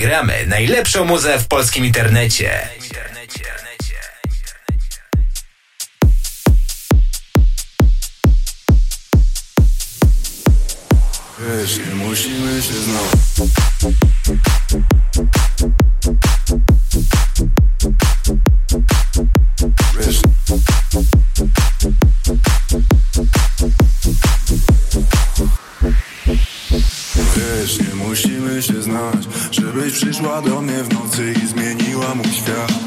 gramy najlepszą muzę w polskim internecie. Wiesz, musimy się przyszła do mnie w nocy i zmieniła mój świat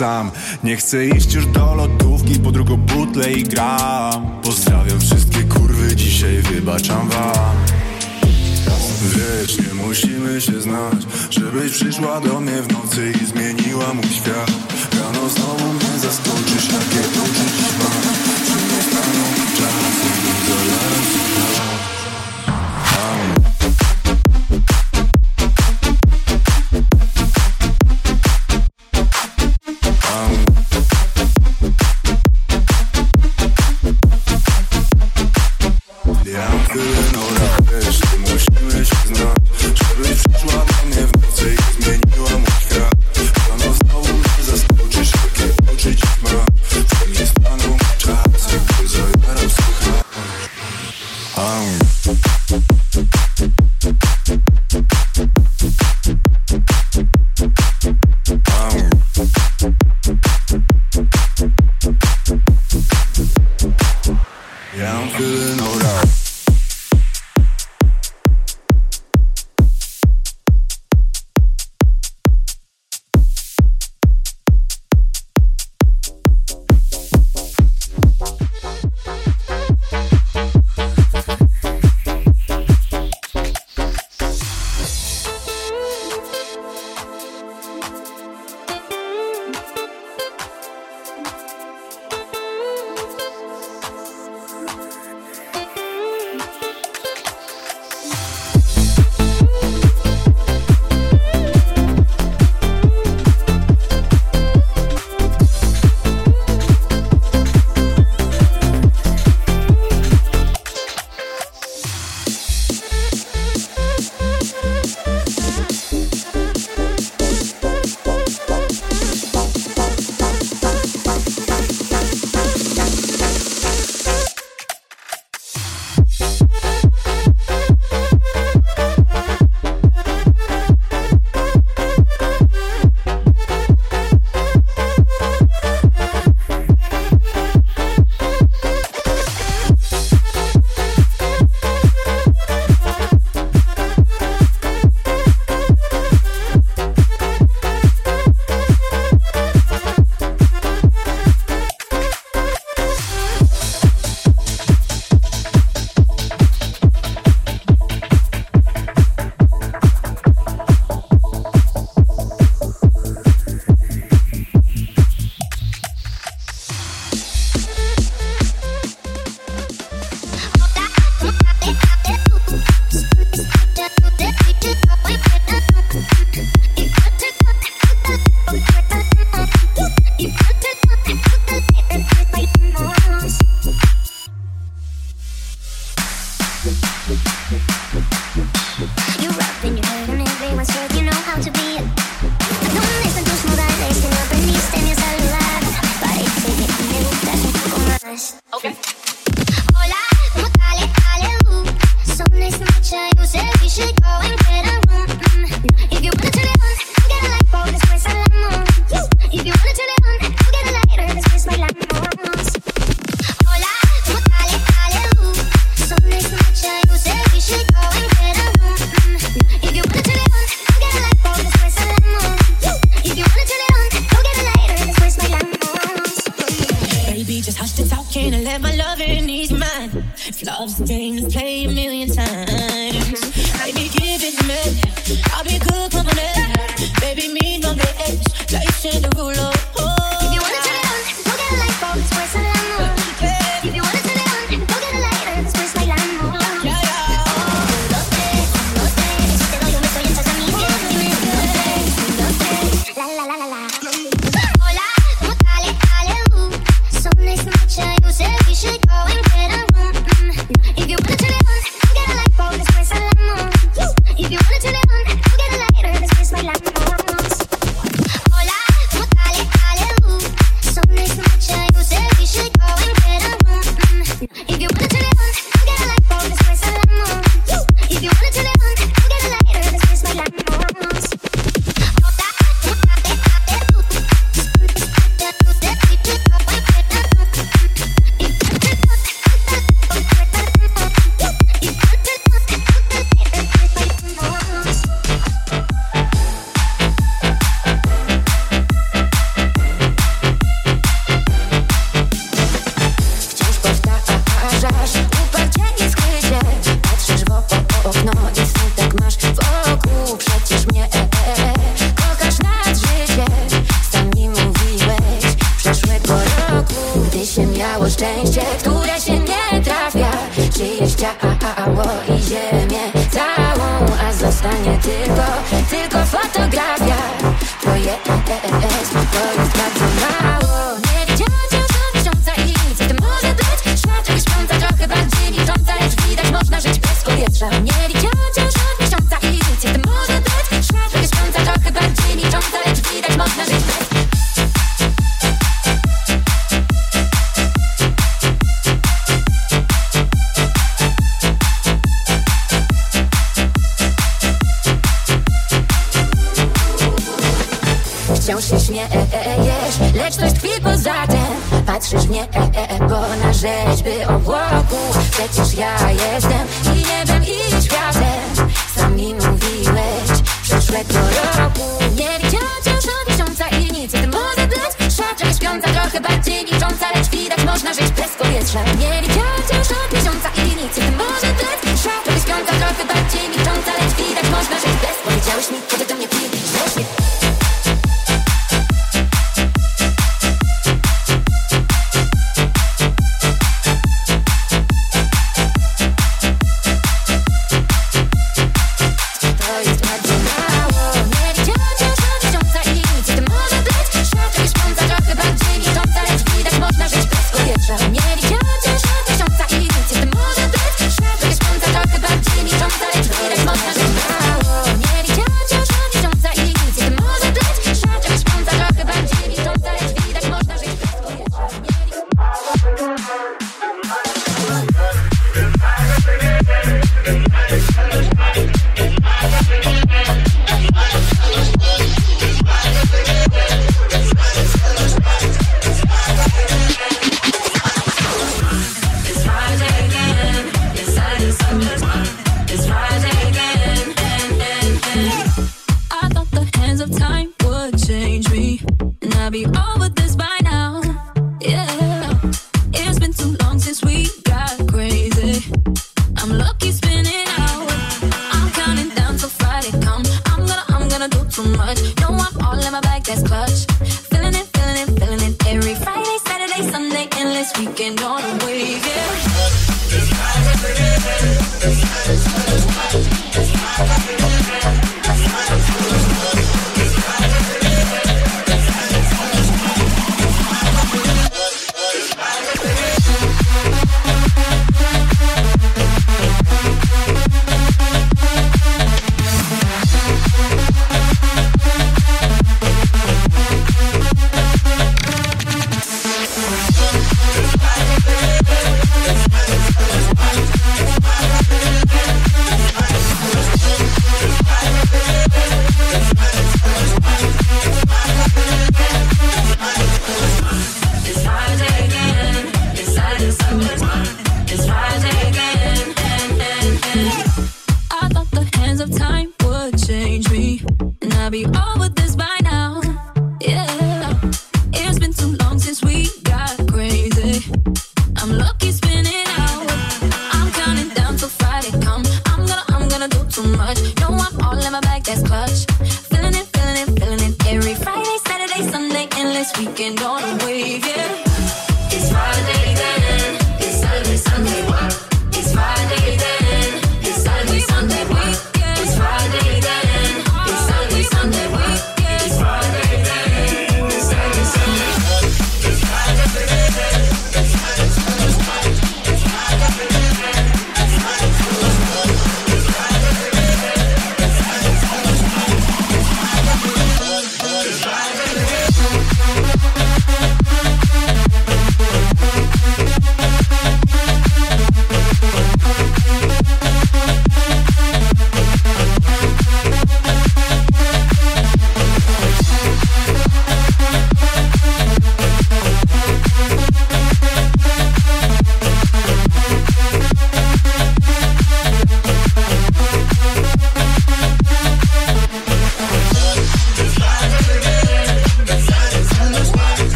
sam. Nie chcę iść już do lodówki, po drugą butlę i gram. Pozdrawiam wszystkie kurwy, dzisiaj wybaczam wam. Wiesz, nie musimy się znać Żebyś przyszła do mnie w nocy i zmieniła mój świat. Rano znowu mnie zaskoczysz, jakie dziś mam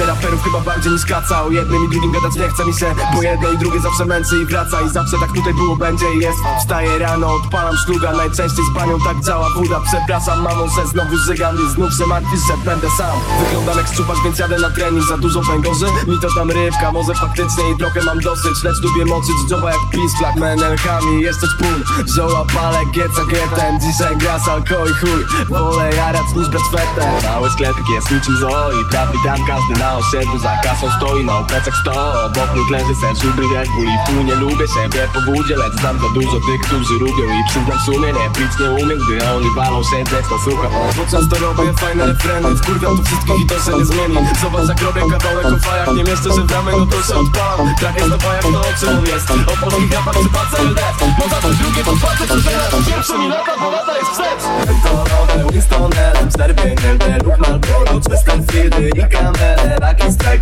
said raperów chyba bardziej niż kaca. Jednym i drugim gadać nie chce mi się Bo jedno i drugie zawsze męczy i wraca. I zawsze tak tutaj było, będzie i jest. Wstaję rano, odpalam szluga Najczęściej z panią tak działa buda. Przepraszam mamą, że znowu żygam I znów się martwisz, że będę sam. Wyglądam jak szczupak, więc jadę na trening Za dużo węgorzy, mi to tam rybka Może faktycznie i trochę mam dosyć Lecz lubię moczyć dzioba jak pis Flak menelkami, jeszcze ćpun Zioła, palę, gieca, getem Dzisiaj gra z alkohol i chuj Wolę jarać niż brać fetę. Mały sklepik jest niczym zoo I prawie tam każdy na osiedlu Za kasą stoi, na plecach sto Obok nich leży sen, szuby jak ból I pół nie lubię siebie po wódzie Lecz znam za dużo tych, którzy lubią I przyznam w sumie, nie pić nie umiem Gdy oni walą się, to słucham Bo często robię fajne refreny Wkurwiam tu wszystkich i to się nie zmieni. Zobacz jak robię kawałek o fajach Nie mieszczę się w ramy, no to się odpalam Trach jest nowa jak to, o czym on jest? O polskich rapach przypadce LD Poza tym drugie to czwarte to teraz Pierwsze mi lata, bo lata jest wstecz. To robię Winstonem, czerwieniem Ruch Malboro, czyste fidy i kamerę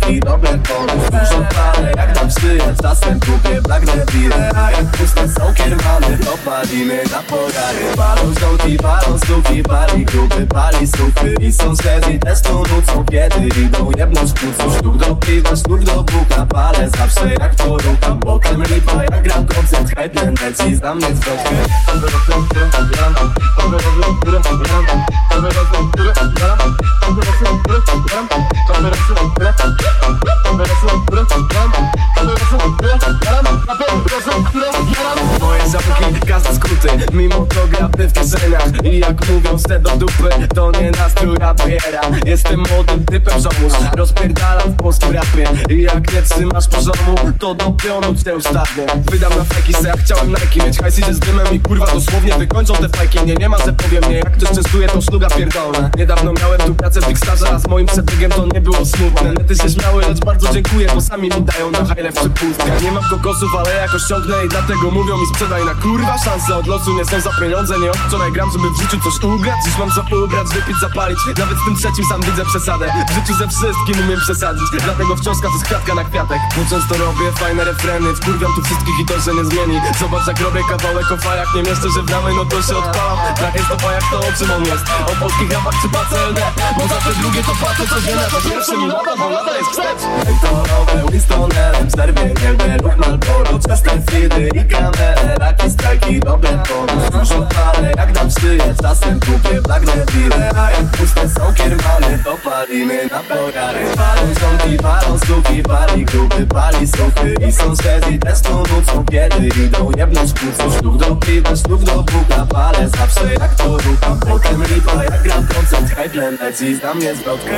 Strajki, dobre bonus Czasem kupię Black Devile A jak puste są kiermany To palimy na pogary. Palą żołki, palą suki Pali grupy, pali sufy I są szczerzy też to nucą Kiedy idą jedną sztucą Sztuk do piwa, sztuk do buka Palę zawsze jak to rukam Potem lipa, jak gram koncert Headline leci, znam mnie zwrotkę Moje zapyki, każdy skróty Mimo to grapy w kieszeniach. I jak mówią ste do dupy To nie nastrój rapiera Jestem młodym typem żołnierz Rozpierdalam w polskim rapie. I jak nie trzymasz poziomu To do pionu cię ustawię. Wydam na fajki se, ja chciałem Nike Mieć hajs idzie z dymem i kurwa dosłownie wykończą te fajki. Nie, nie ma, że powiem nie Jak ktoś częstuje to szluga pierdolę. Niedawno miałem tu pracę w Big A z moim przebiegiem to nie było smutne Nety się śmiały, lecz bardzo dziękuję Bo sami mi dają na hajle w przepustkę Nie mam kokosów, ale jakoś ciągnę I dlatego mówią mi sprzedaj na kurwa Szanse od losu nie są za pieniądze Nie od wczoraj gram, żeby w życiu coś ugrać. Dziś mam co ubrać, wypić, zapalić. Nawet z tym trzecim sam widzę przesadę. W życiu ze wszystkim umiem przesadzić. Dlatego wciąż to jest kwiatka na kwiatek. Bo często robię fajne refreny. Wkurwiam tu wszystkich i to się nie zmieni. Zobacz jak robię kawałek o fajach. Nie mieszczę, że w ramy, no to się odpalam. Tak jest to fajach, to o czym on jest O polskich rapach czy PCLD Bo zawsze drugie to patrzę codziennie To pierwsze mi lata, bo lata jest wstecz. To robię Winstonem, czerwieniem Ruch Malboro, czyste fidy i kamerę Raki, strajki, dobre bonus Dużo palę, jak dam przyjaźń Czasem kupię Black Devile A jak puste są kiermany To palimy na pogary. Palą żonki, palą suki Pali grupy, pali suchy I są szczerzy też tą nocą Kiedy idą jedną szkółcą Sztuk do piwa, sztuk do buka. Palę zawsze jak to rucham. Potem lipa, jak gram koncert Hype leci, znam mnie zwrotkę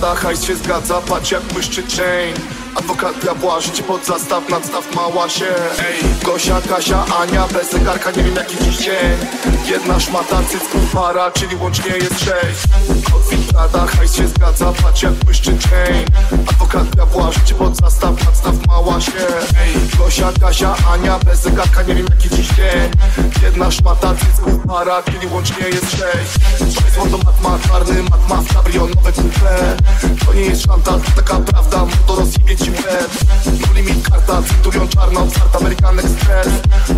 Prada, hajs się zgadza, patrz jak błyszczy chain Adwokat diabła, życie pod zastaw, nadstaw mała się. Ej, Gosia, Kasia, Ania, bez zegarka, nie wiem jaki dziś dzień. Jedna szmata, cycków para, czyli łącznie jest sześć. Outfit Prada, hajs się zgadza, patrz jak błyszczy chain Adwokat diabła, życie pod zastaw, nadstaw mała się. Ej, Gosia, Kasia, Ania, bez zegarka, nie wiem jaki dziś dzień. Jedna szmata, cycków para, czyli łącznie jest sześć czarny, mat ma w cabrio, nowe coupe To nie jest szantaż, taka prawda, to rozjebie ci łeb. No limit karta, centurion czarna, otwarta, American Express.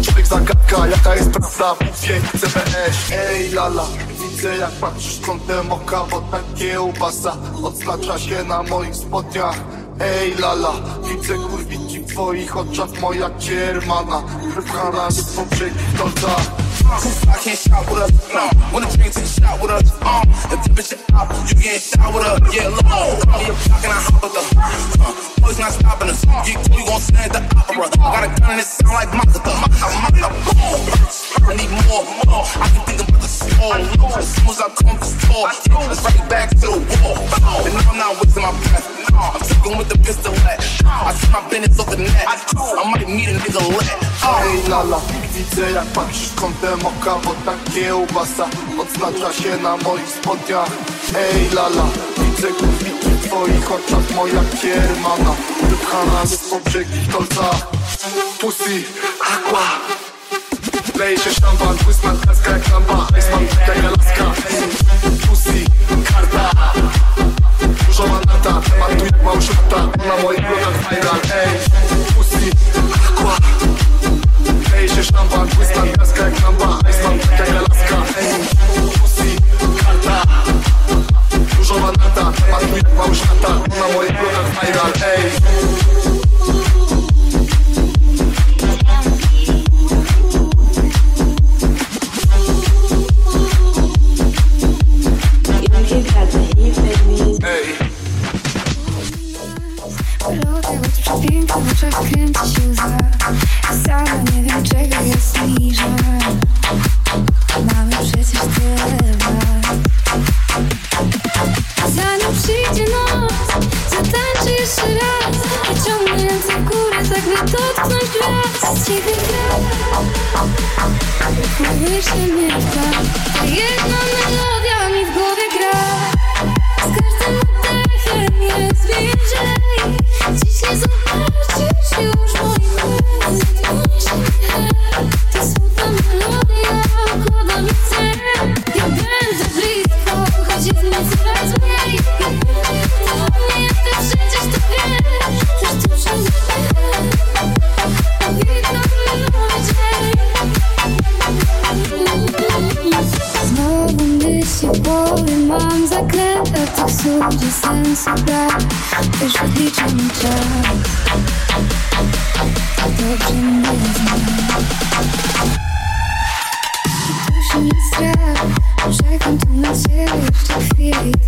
Człowiek zagadka, jaka jest prawda, Bóg wie, CBS. Ej lala, widzę jak patrzysz kątem oka, bo takie ubasa Odznacza się na moich spodniach. Ej lala, widzę kurwiki w twoich oczach, moja kiermana Wypchana jest po brzegi dolcach I can't shot with us. No, the train take a shot with us. Um, if the bitch out, you can't shot with us. Yeah, look, call me a block and I hop with the. Uh, boys not stopping us. Get cool, you gon' stand at the opera. I got a gun and it sound like Makata. Makata, boom. I need more, more. I can think about the soul. As soon as I come to store, let's right back to the wall. And now I'm not wasting my breath. I'm taking with the pistol at. I see my business off the net. I might need a nigga let. Ej lala, widzę jak patrzysz kątem oka, bo takie ubasa Odznacza się na moich spodniach Ej lala, widzę kurwiki w twoich oczach, moja kiermana Wypchana jest po brzegi w kolcach Pussy, aqua Leje się szampan, błysk nadgaska jak lampa Iceman, jak Alaska Pussy, karta. Dużo manata, mam tu jak małżonka Na moich blogach viral, ej. Pussy, aqua Leje się szampan, błysk nadgaska jak lampa Iceman, jak Alaska Pussy, karta. Dużo manata, mam tu jak małżonka Na moich blogach viral, ej Ej. Lubię, bo tu przepięknie w oczach kręci się łza sama nie wiem czego jest żal Mamy przecież tyle lat Zanim przyjdzie noc, zatańczę jeszcze raz. Wyciągnę ręce w górę, tak by dotknąć gwiazd Ciebie gra. Mówisz mnie w Ta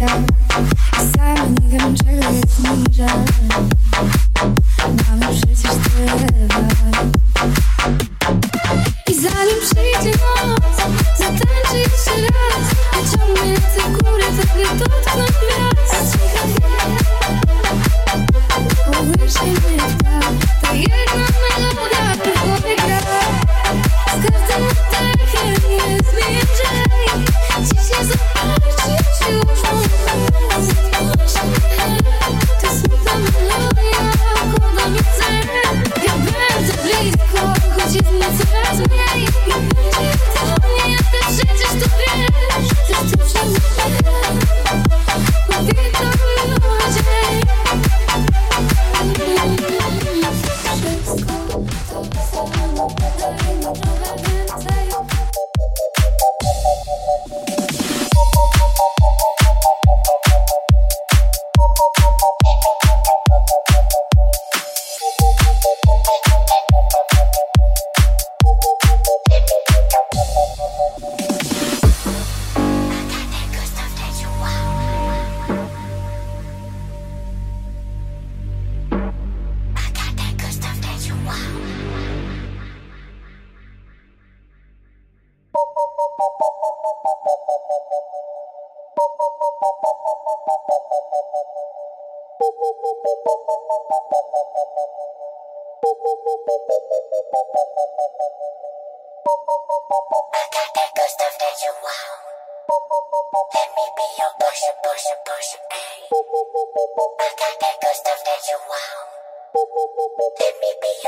down to samo,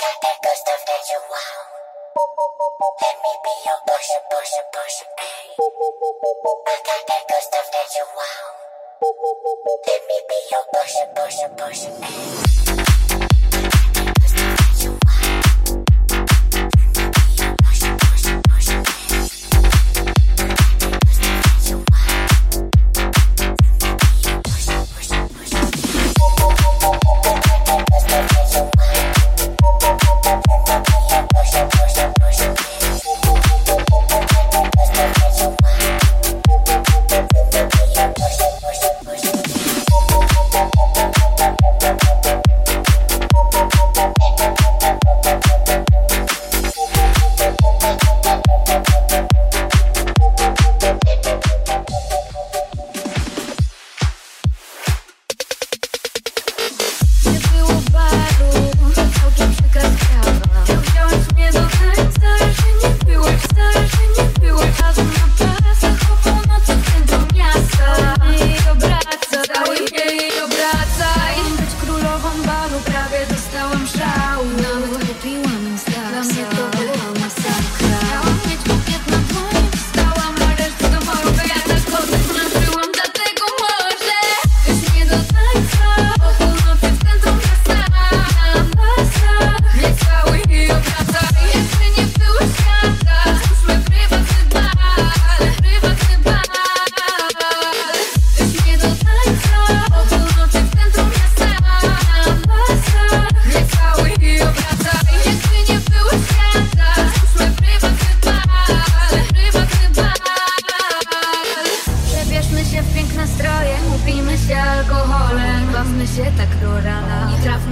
got that good stuff that you want. Let me be your pusher, pusher, pusher, ayy. I got that good stuff that you want. Let me be your pusher, pusher, pusher, ayy.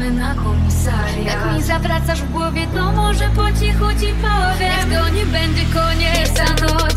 Na komisariat. Jak mi zawracasz w głowie, to może po cichu ci powiem. Jak to nie będzie koniec, a no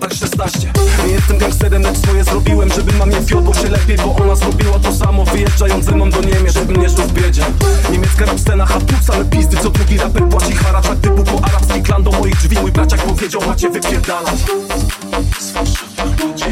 Tak 16 Nie jestem gangsterem, lecz swoje zrobiłem Żeby mam nie wiodło się lepiej Bo ona zrobiła to samo. Wyjeżdżając ze mną do Niemiec Żebym nie żył w biedzie. Niemiecka rap scena, hardcore same pizdy Co drugi raper płaci haracz Jak typu po arabski klan do moich drzwi Mój braciak powiedział, macie wypierdalać. Z fałszywych ludzi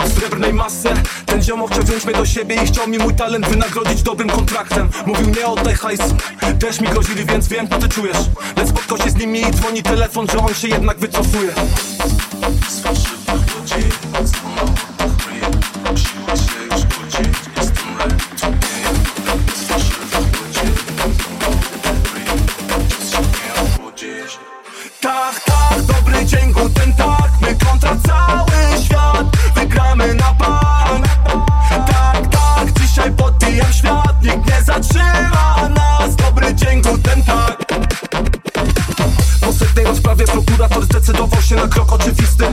W srebrnej masce. Ten ziomo chciał wziąć mnie do siebie I chciał mi mój talent wynagrodzić dobrym kontraktem. Mówił nie oddaj hajsu. Też mi grozili, więc wiem, co ty czujesz. Lecz spotkał się z nimi i dzwoni telefon Że on się jednak wycofuje. Z zdecydował się na krok oczywisty.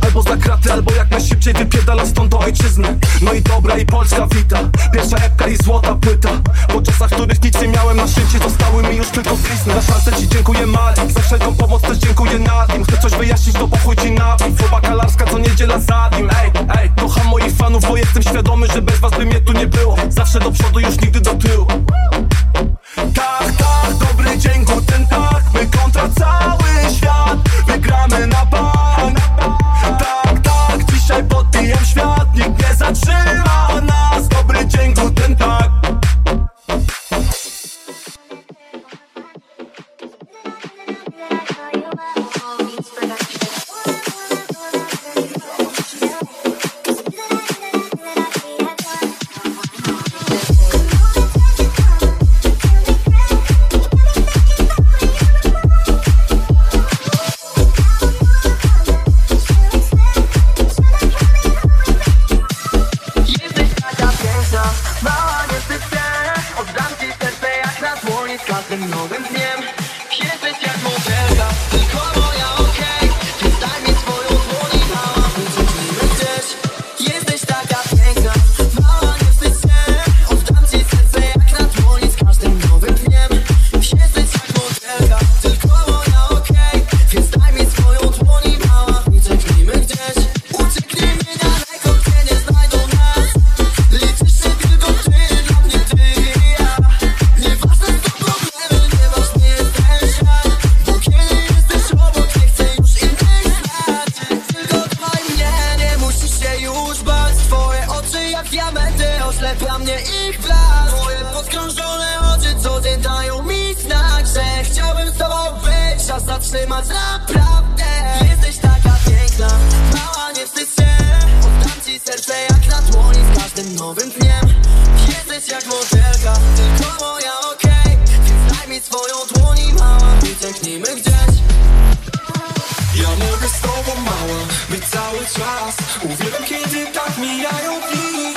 Albo za kraty, albo jak najszybciej wypierdala stąd do ojczyzny. No i dobra i Polska wita. Pierwsza epka i złota płyta. Po czasach, których nic nie miałem na szczycie Zostały mi już tylko blizny. Za szansę ci dziękuję Malik Za wszelką pomoc też dziękuję Nadim. Chcę coś wyjaśnić, to pochuj ci na nim Foba kalarska co niedziela za nim. Ej, ej, kocham moich fanów, bo jestem świadomy Że bez was by mnie tu nie było. Zawsze do przodu, już nigdy do tyłu Ja mogę z tobą mała być cały czas. Uwielbiam kiedy tak mijają dni.